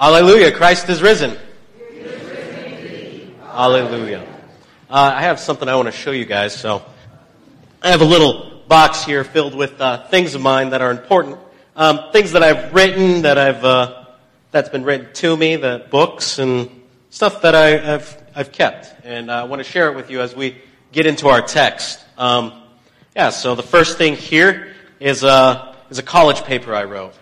Hallelujah, Christ is risen. Hallelujah. Uh, I have something I want to show you guys. So I have a little box here filled with uh, things of mine that are important, um, things that I've written, that I've uh, that's been written to me, the books and stuff that I, have I've kept, and I want to share it with you as we get into our text. Um, yeah. So the first thing here is a is a college paper I wrote.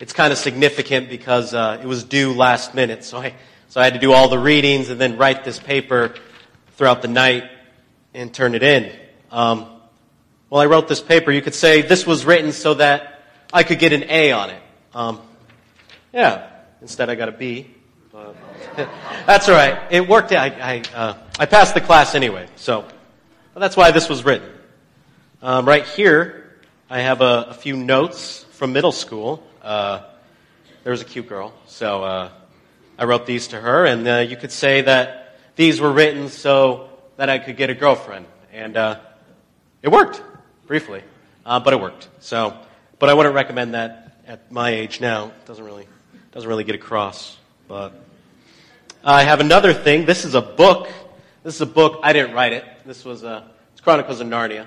It's kind of significant because uh, it was due last minute, so I so I had to do all the readings and then write this paper throughout the night and turn it in. Um, well, I wrote this paper. You could say this was written so that I could get an A on it. Um, yeah. Instead, I got a B. But that's all right. It worked. I I, uh, I passed the class anyway, so that's why this was written. Um, right here, I have a, a few notes from middle school uh, there was a cute girl. So uh, I wrote these to her, and uh, you could say that these were written so that I could get a girlfriend, and uh, it worked briefly, uh, but it worked. So, but I wouldn't recommend that at my age now. It doesn't really doesn't really get across. But I have another thing. This is a book. This is a book. I didn't write it. This was a it's Chronicles of Narnia,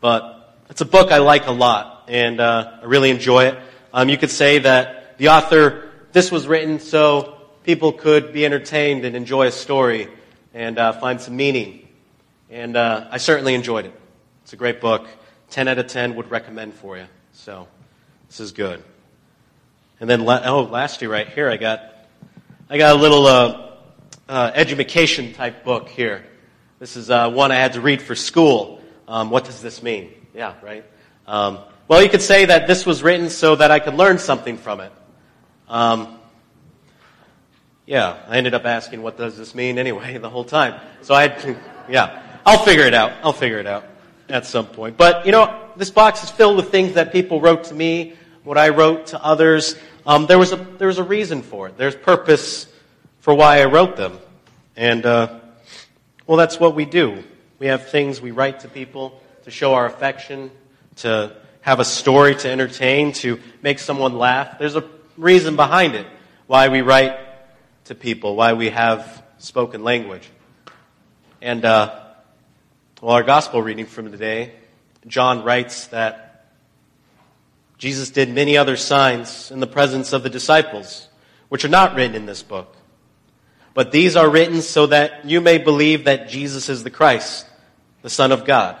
but it's a book I like a lot, and I really enjoy it. Um, you could say that the author, this was written so people could be entertained and enjoy a story and uh, find some meaning. And uh, I certainly enjoyed it. It's a great book. 10 out of 10 would recommend for you. So this is good. And then, oh, lastly, right here, I got, I got a little uh, uh, education type book here. This is uh, one I had to read for school. Um, what does this mean? Yeah, right. Um, well, you could say that this was written so that I could learn something from it. Um, yeah, I ended up asking, what does this mean anyway, the whole time. So I had to, yeah, I'll figure it out. I'll figure it out at some point. But, you know, this box is filled with things that people wrote to me, what I wrote to others. Um, there, was a, there was a reason for it. There's purpose for why I wrote them. And, uh, well, that's what we do. We have things we write to people to show our affection, to have a story to entertain, to make someone laugh. There's a reason behind it why we write to people, why we have spoken language. And, uh, well, our gospel reading from today, John writes that Jesus did many other signs in the presence of the disciples, which are not written in this book. But these are written so that you may believe that Jesus is the Christ, the Son of God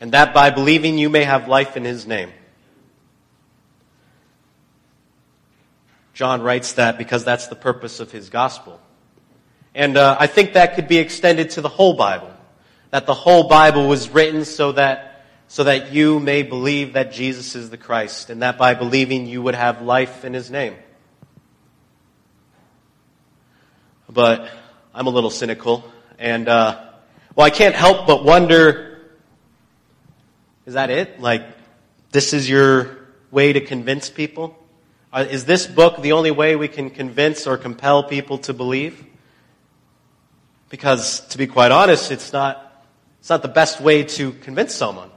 and that by believing you may have life in his name. John writes that because that's the purpose of his gospel. And uh, I think that could be extended to the whole Bible. That the whole Bible was written so that, so that you may believe that Jesus is the Christ, and that by believing you would have life in his name. But I'm a little cynical, and uh, well, I can't help but wonder is that it? Like, this is your way to convince people? Uh, is this book the only way we can convince or compel people to believe? Because, to be quite honest, it's not, it's not the best way to convince someone.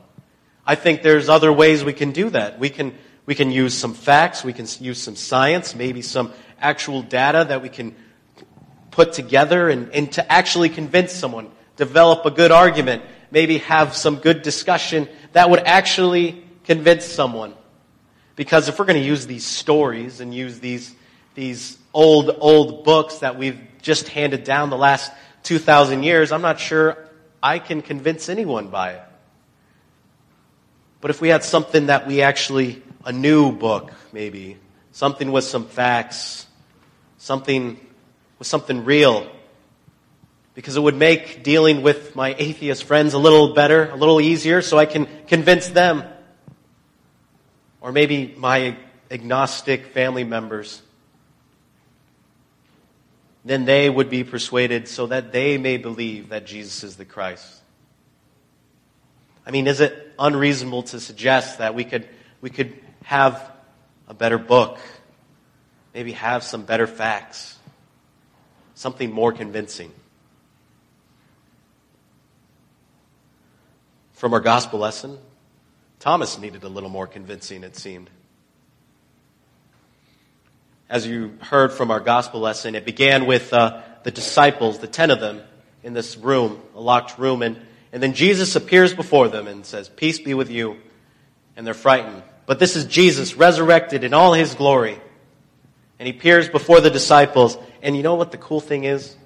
I think there's other ways we can do that. We can, we can use some facts, we can use some science, maybe some actual data that we can put together and, and to actually convince someone, develop a good argument, maybe have some good discussion that would actually convince someone. Because if we're going to use these stories and use these, these old, old books that we've just handed down the last 2,000 years, I'm not sure I can convince anyone by it. But if we had something that we actually, a new book maybe, something with some facts, something with something real, because it would make dealing with my atheist friends a little better, a little easier, so I can convince them. Or maybe my agnostic family members. Then they would be persuaded so that they may believe that Jesus is the Christ. I mean, is it unreasonable to suggest that we could, we could have a better book, maybe have some better facts, something more convincing? From our gospel lesson. Thomas needed a little more convincing, it seemed. as you heard from our gospel lesson, it began with uh, the disciples, the ten of them, in this room, a locked room, and, and then Jesus appears before them and says, Peace be with you. And they're frightened. But this is Jesus resurrected in all his glory. And he appears before the disciples. And you know what the cool thing is?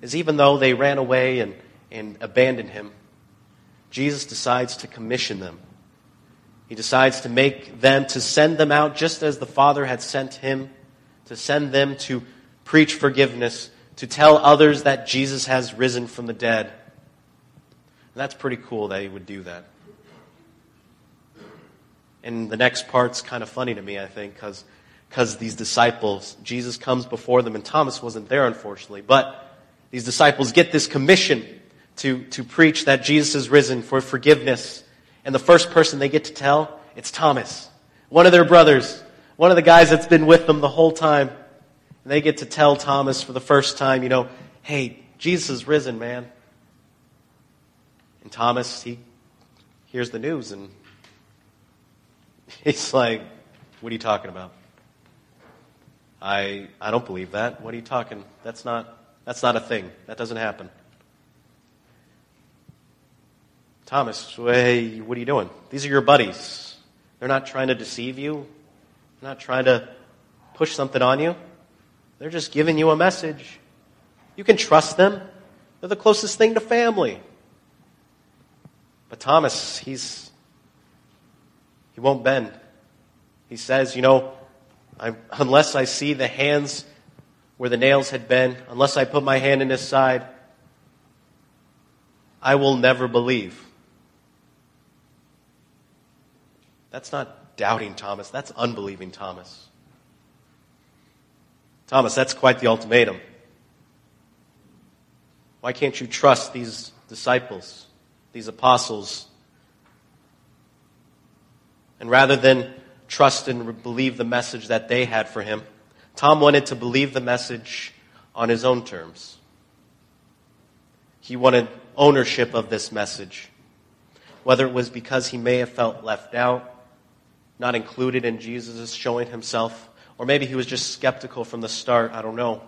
Is even though they ran away and, and abandoned him, Jesus decides to commission them. He decides to make them, to send them out just as the Father had sent him, to send them to preach forgiveness, to tell others that Jesus has risen from the dead. And that's pretty cool that he would do that. And the next part's kind of funny to me, I think, because because these disciples, Jesus comes before them, and Thomas wasn't there, unfortunately. But these disciples get this commission to, to preach that Jesus is risen for forgiveness. And the first person they get to tell, it's Thomas, one of their brothers, one of the guys that's been with them the whole time. And they get to tell Thomas for the first time, you know, hey, Jesus is risen, man. And Thomas, he hears the news and he's like, what are you talking about? I, I don't believe that. What are you talking? That's not, that's not a thing. That doesn't happen. Thomas, hey, what are you doing? These are your buddies. They're not trying to deceive you. They're not trying to push something on you. They're just giving you a message. You can trust them. They're the closest thing to family. But Thomas, he's, he won't bend. He says, you know, I, unless I see the hands where the nails had been, unless I put my hand in his side, I will never believe. That's not doubting Thomas, that's unbelieving Thomas. Thomas, that's quite the ultimatum. Why can't you trust these disciples, these apostles? And rather than trust and believe the message that they had for him. Tom wanted to believe the message on his own terms. He wanted ownership of this message. Whether it was because he may have felt left out, not included in Jesus' showing himself, or maybe he was just skeptical from the start, I don't know.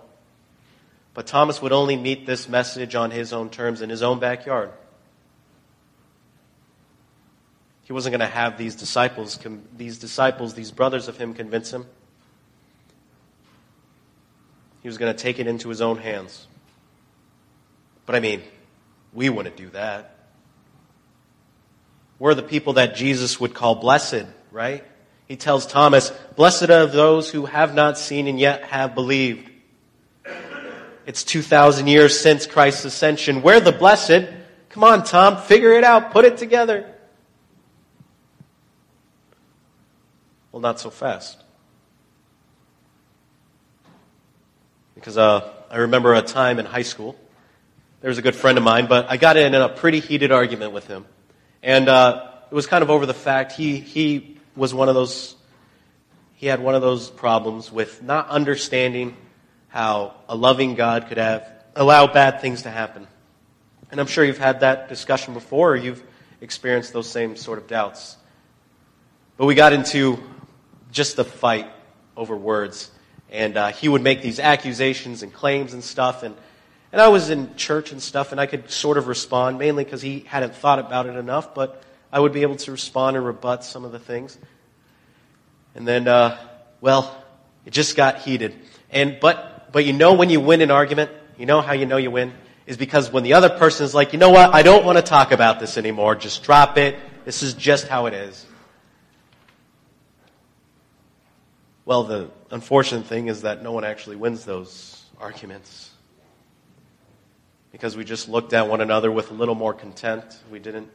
But Thomas would only meet this message on his own terms in his own backyard. He wasn't going to have these disciples, these disciples, these brothers of him convince him. He was going to take it into his own hands. But I mean, we wouldn't do that. We're the people that Jesus would call blessed, right? He tells Thomas, Blessed are those who have not seen and yet have believed. It's 2,000 years since Christ's ascension. We're the blessed. Come on, Tom, figure it out, put it together. Well, not so fast. Because uh, I remember a time in high school. There was a good friend of mine, but I got in a pretty heated argument with him. And uh, it was kind of over the fact he, he was one of those, he had one of those problems with not understanding how a loving God could have, allow bad things to happen. And I'm sure you've had that discussion before, or you've experienced those same sort of doubts. But we got into just a fight over words. And uh, he would make these accusations and claims and stuff. And, and I was in church and stuff, and I could sort of respond, mainly because he hadn't thought about it enough, but I would be able to respond and rebut some of the things. And then, uh, well, it just got heated. And, but, but you know when you win an argument, you know how you know you win? Is because when the other person is like, you know what, I don't want to talk about this anymore, just drop it. This is just how it is. Well, the unfortunate thing is that no one actually wins those arguments. Because we just looked at one another with a little more content. We didn't.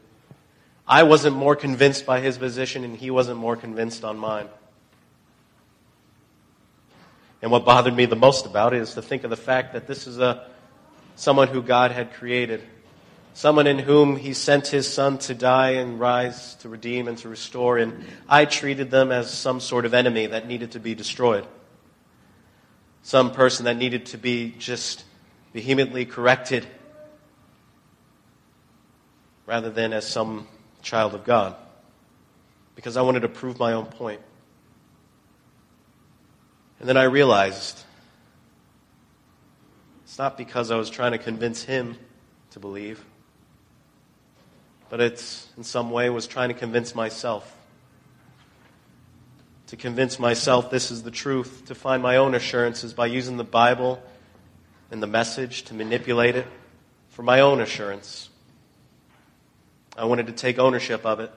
I wasn't more convinced by his position, and he wasn't more convinced on mine. And what bothered me the most about it is to think of the fact that this is a someone who God had created someone in whom he sent his son to die and rise to redeem and to restore, and I treated them as some sort of enemy that needed to be destroyed. Some person that needed to be just vehemently corrected rather than as some child of God. Because I wanted to prove my own point. And then I realized it's not because I was trying to convince him to believe, but it's in some way was trying to convince myself. To convince myself this is the truth, to find my own assurances by using the Bible and the message to manipulate it for my own assurance. I wanted to take ownership of it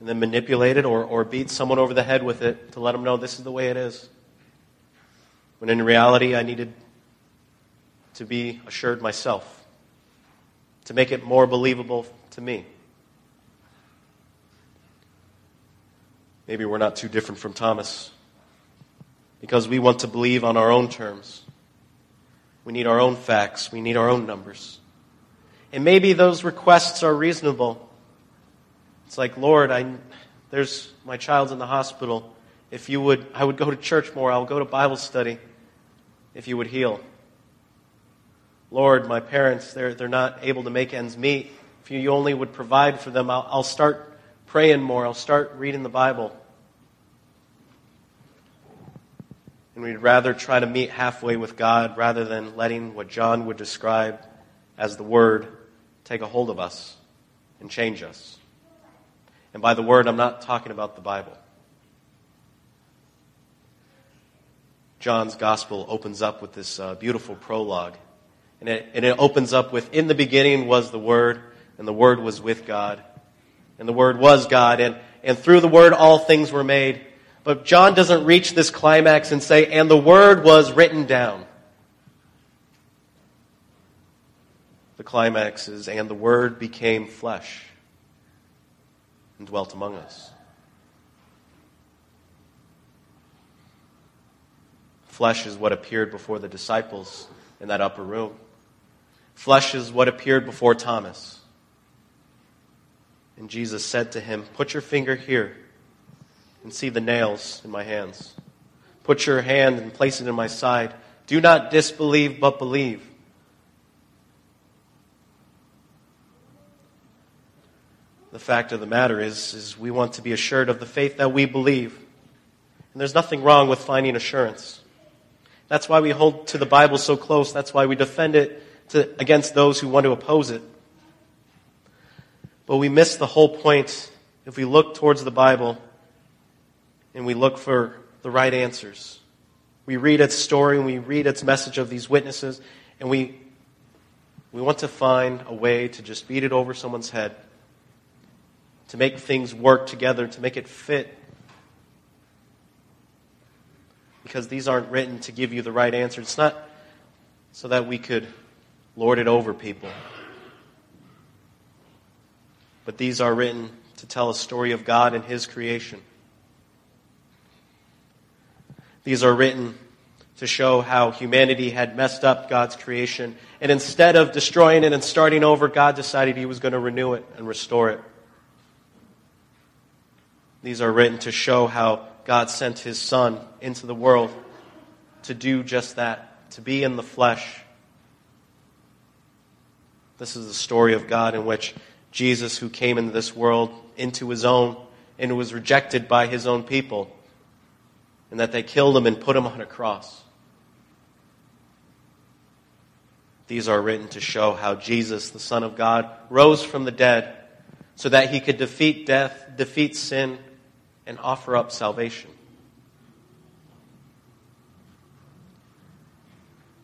and then manipulate it or, or beat someone over the head with it to let them know this is the way it is. When in reality, I needed to be assured myself, to make it more believable to me. Maybe we're not too different from Thomas because we want to believe on our own terms. We need our own facts. We need our own numbers. And maybe those requests are reasonable. It's like, Lord, I, there's my child's in the hospital. If you would, I would go to church more. I'll go to Bible study. If you would heal. Lord, my parents, they're, they're not able to make ends meet. If you only would provide for them, I'll, I'll start praying more. I'll start reading the Bible. And we'd rather try to meet halfway with God rather than letting what John would describe as the Word take a hold of us and change us. And by the Word, I'm not talking about the Bible. John's Gospel opens up with this uh, beautiful prologue. And it, and it opens up with, In the beginning was the Word, and the Word was with God. And the Word was God, and, and through the Word all things were made. But John doesn't reach this climax and say, and the Word was written down. The climax is, and the Word became flesh and dwelt among us. Flesh is what appeared before the disciples in that upper room. Flesh is what appeared before Thomas. And Jesus said to him, Put your finger here and see the nails in my hands. Put your hand and place it in my side. Do not disbelieve, but believe. The fact of the matter is, is we want to be assured of the faith that we believe. And there's nothing wrong with finding assurance. That's why we hold to the Bible so close. That's why we defend it to, against those who want to oppose it. But we miss the whole point if we look towards the Bible and we look for the right answers. We read its story and we read its message of these witnesses, and we, we want to find a way to just beat it over someone's head, to make things work together, to make it fit. Because these aren't written to give you the right answer. It's not so that we could lord it over people. But these are written to tell a story of God and His creation. These are written to show how humanity had messed up God's creation. And instead of destroying it and starting over, God decided He was going to renew it and restore it. These are written to show how God sent His Son into the world to do just that, to be in the flesh this is the story of God in which Jesus, who came into this world, into his own, and was rejected by his own people, and that they killed him and put him on a cross. These are written to show how Jesus, the Son of God, rose from the dead so that he could defeat death, defeat sin, and offer up salvation.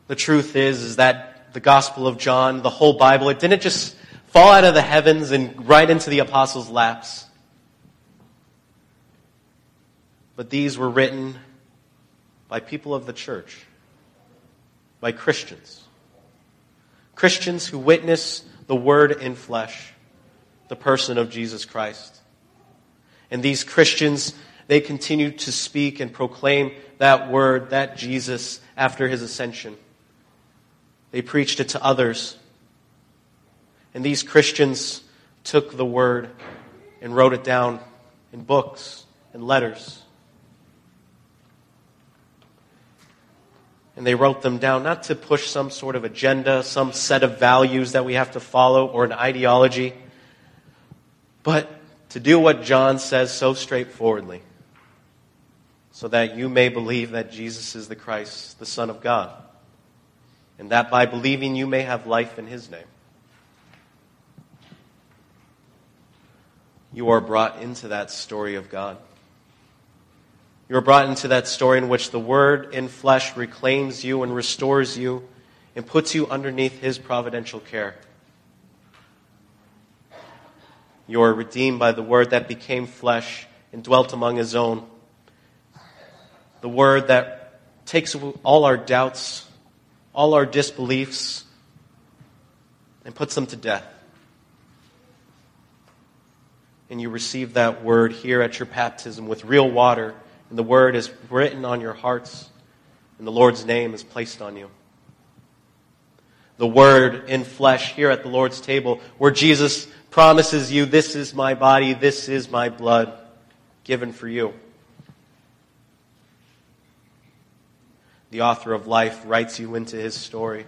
The truth is, is that the Gospel of John, the whole Bible. It didn't just fall out of the heavens and right into the apostles' laps. But these were written by people of the church, by Christians. Christians who witness the Word in flesh, the person of Jesus Christ. And these Christians, they continued to speak and proclaim that Word, that Jesus, after His ascension. They preached it to others. And these Christians took the word and wrote it down in books and letters. And they wrote them down not to push some sort of agenda, some set of values that we have to follow, or an ideology, but to do what John says so straightforwardly so that you may believe that Jesus is the Christ, the Son of God, and that by believing you may have life in his name. You are brought into that story of God. You are brought into that story in which the Word in flesh reclaims you and restores you and puts you underneath His providential care. You are redeemed by the Word that became flesh and dwelt among His own. The Word that takes all our doubts, all our disbeliefs, and puts them to death. And you receive that Word here at your baptism with real water, and the Word is written on your hearts, and the Lord's name is placed on you the Word in flesh here at the Lord's table, where Jesus promises you, This is my body, this is my blood given for you. The author of life writes you into his story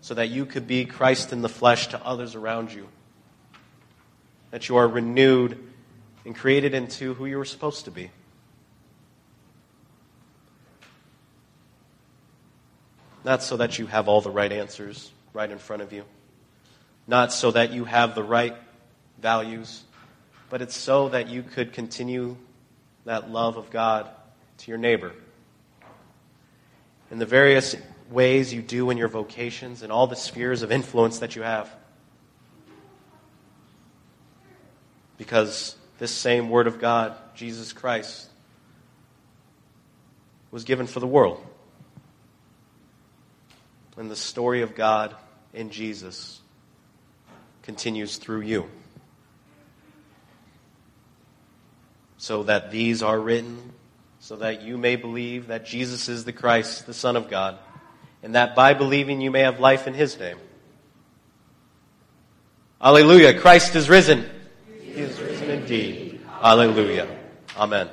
so that you could be Christ in the flesh to others around you. That you are renewed and created into who you were supposed to be. Not so that you have all the right answers right in front of you. Not so that you have the right values, but it's so that you could continue that love of God to your neighbor. In the various ways you do in your vocations and all the spheres of influence that you have. Because this same Word of God, Jesus Christ, was given for the world and the story of God in Jesus continues through you. So that these are written, so that you may believe that Jesus is the Christ, the Son of God, and that by believing you may have life in His name. Alleluia. Christ is risen. He is risen indeed. Alleluia. Amen.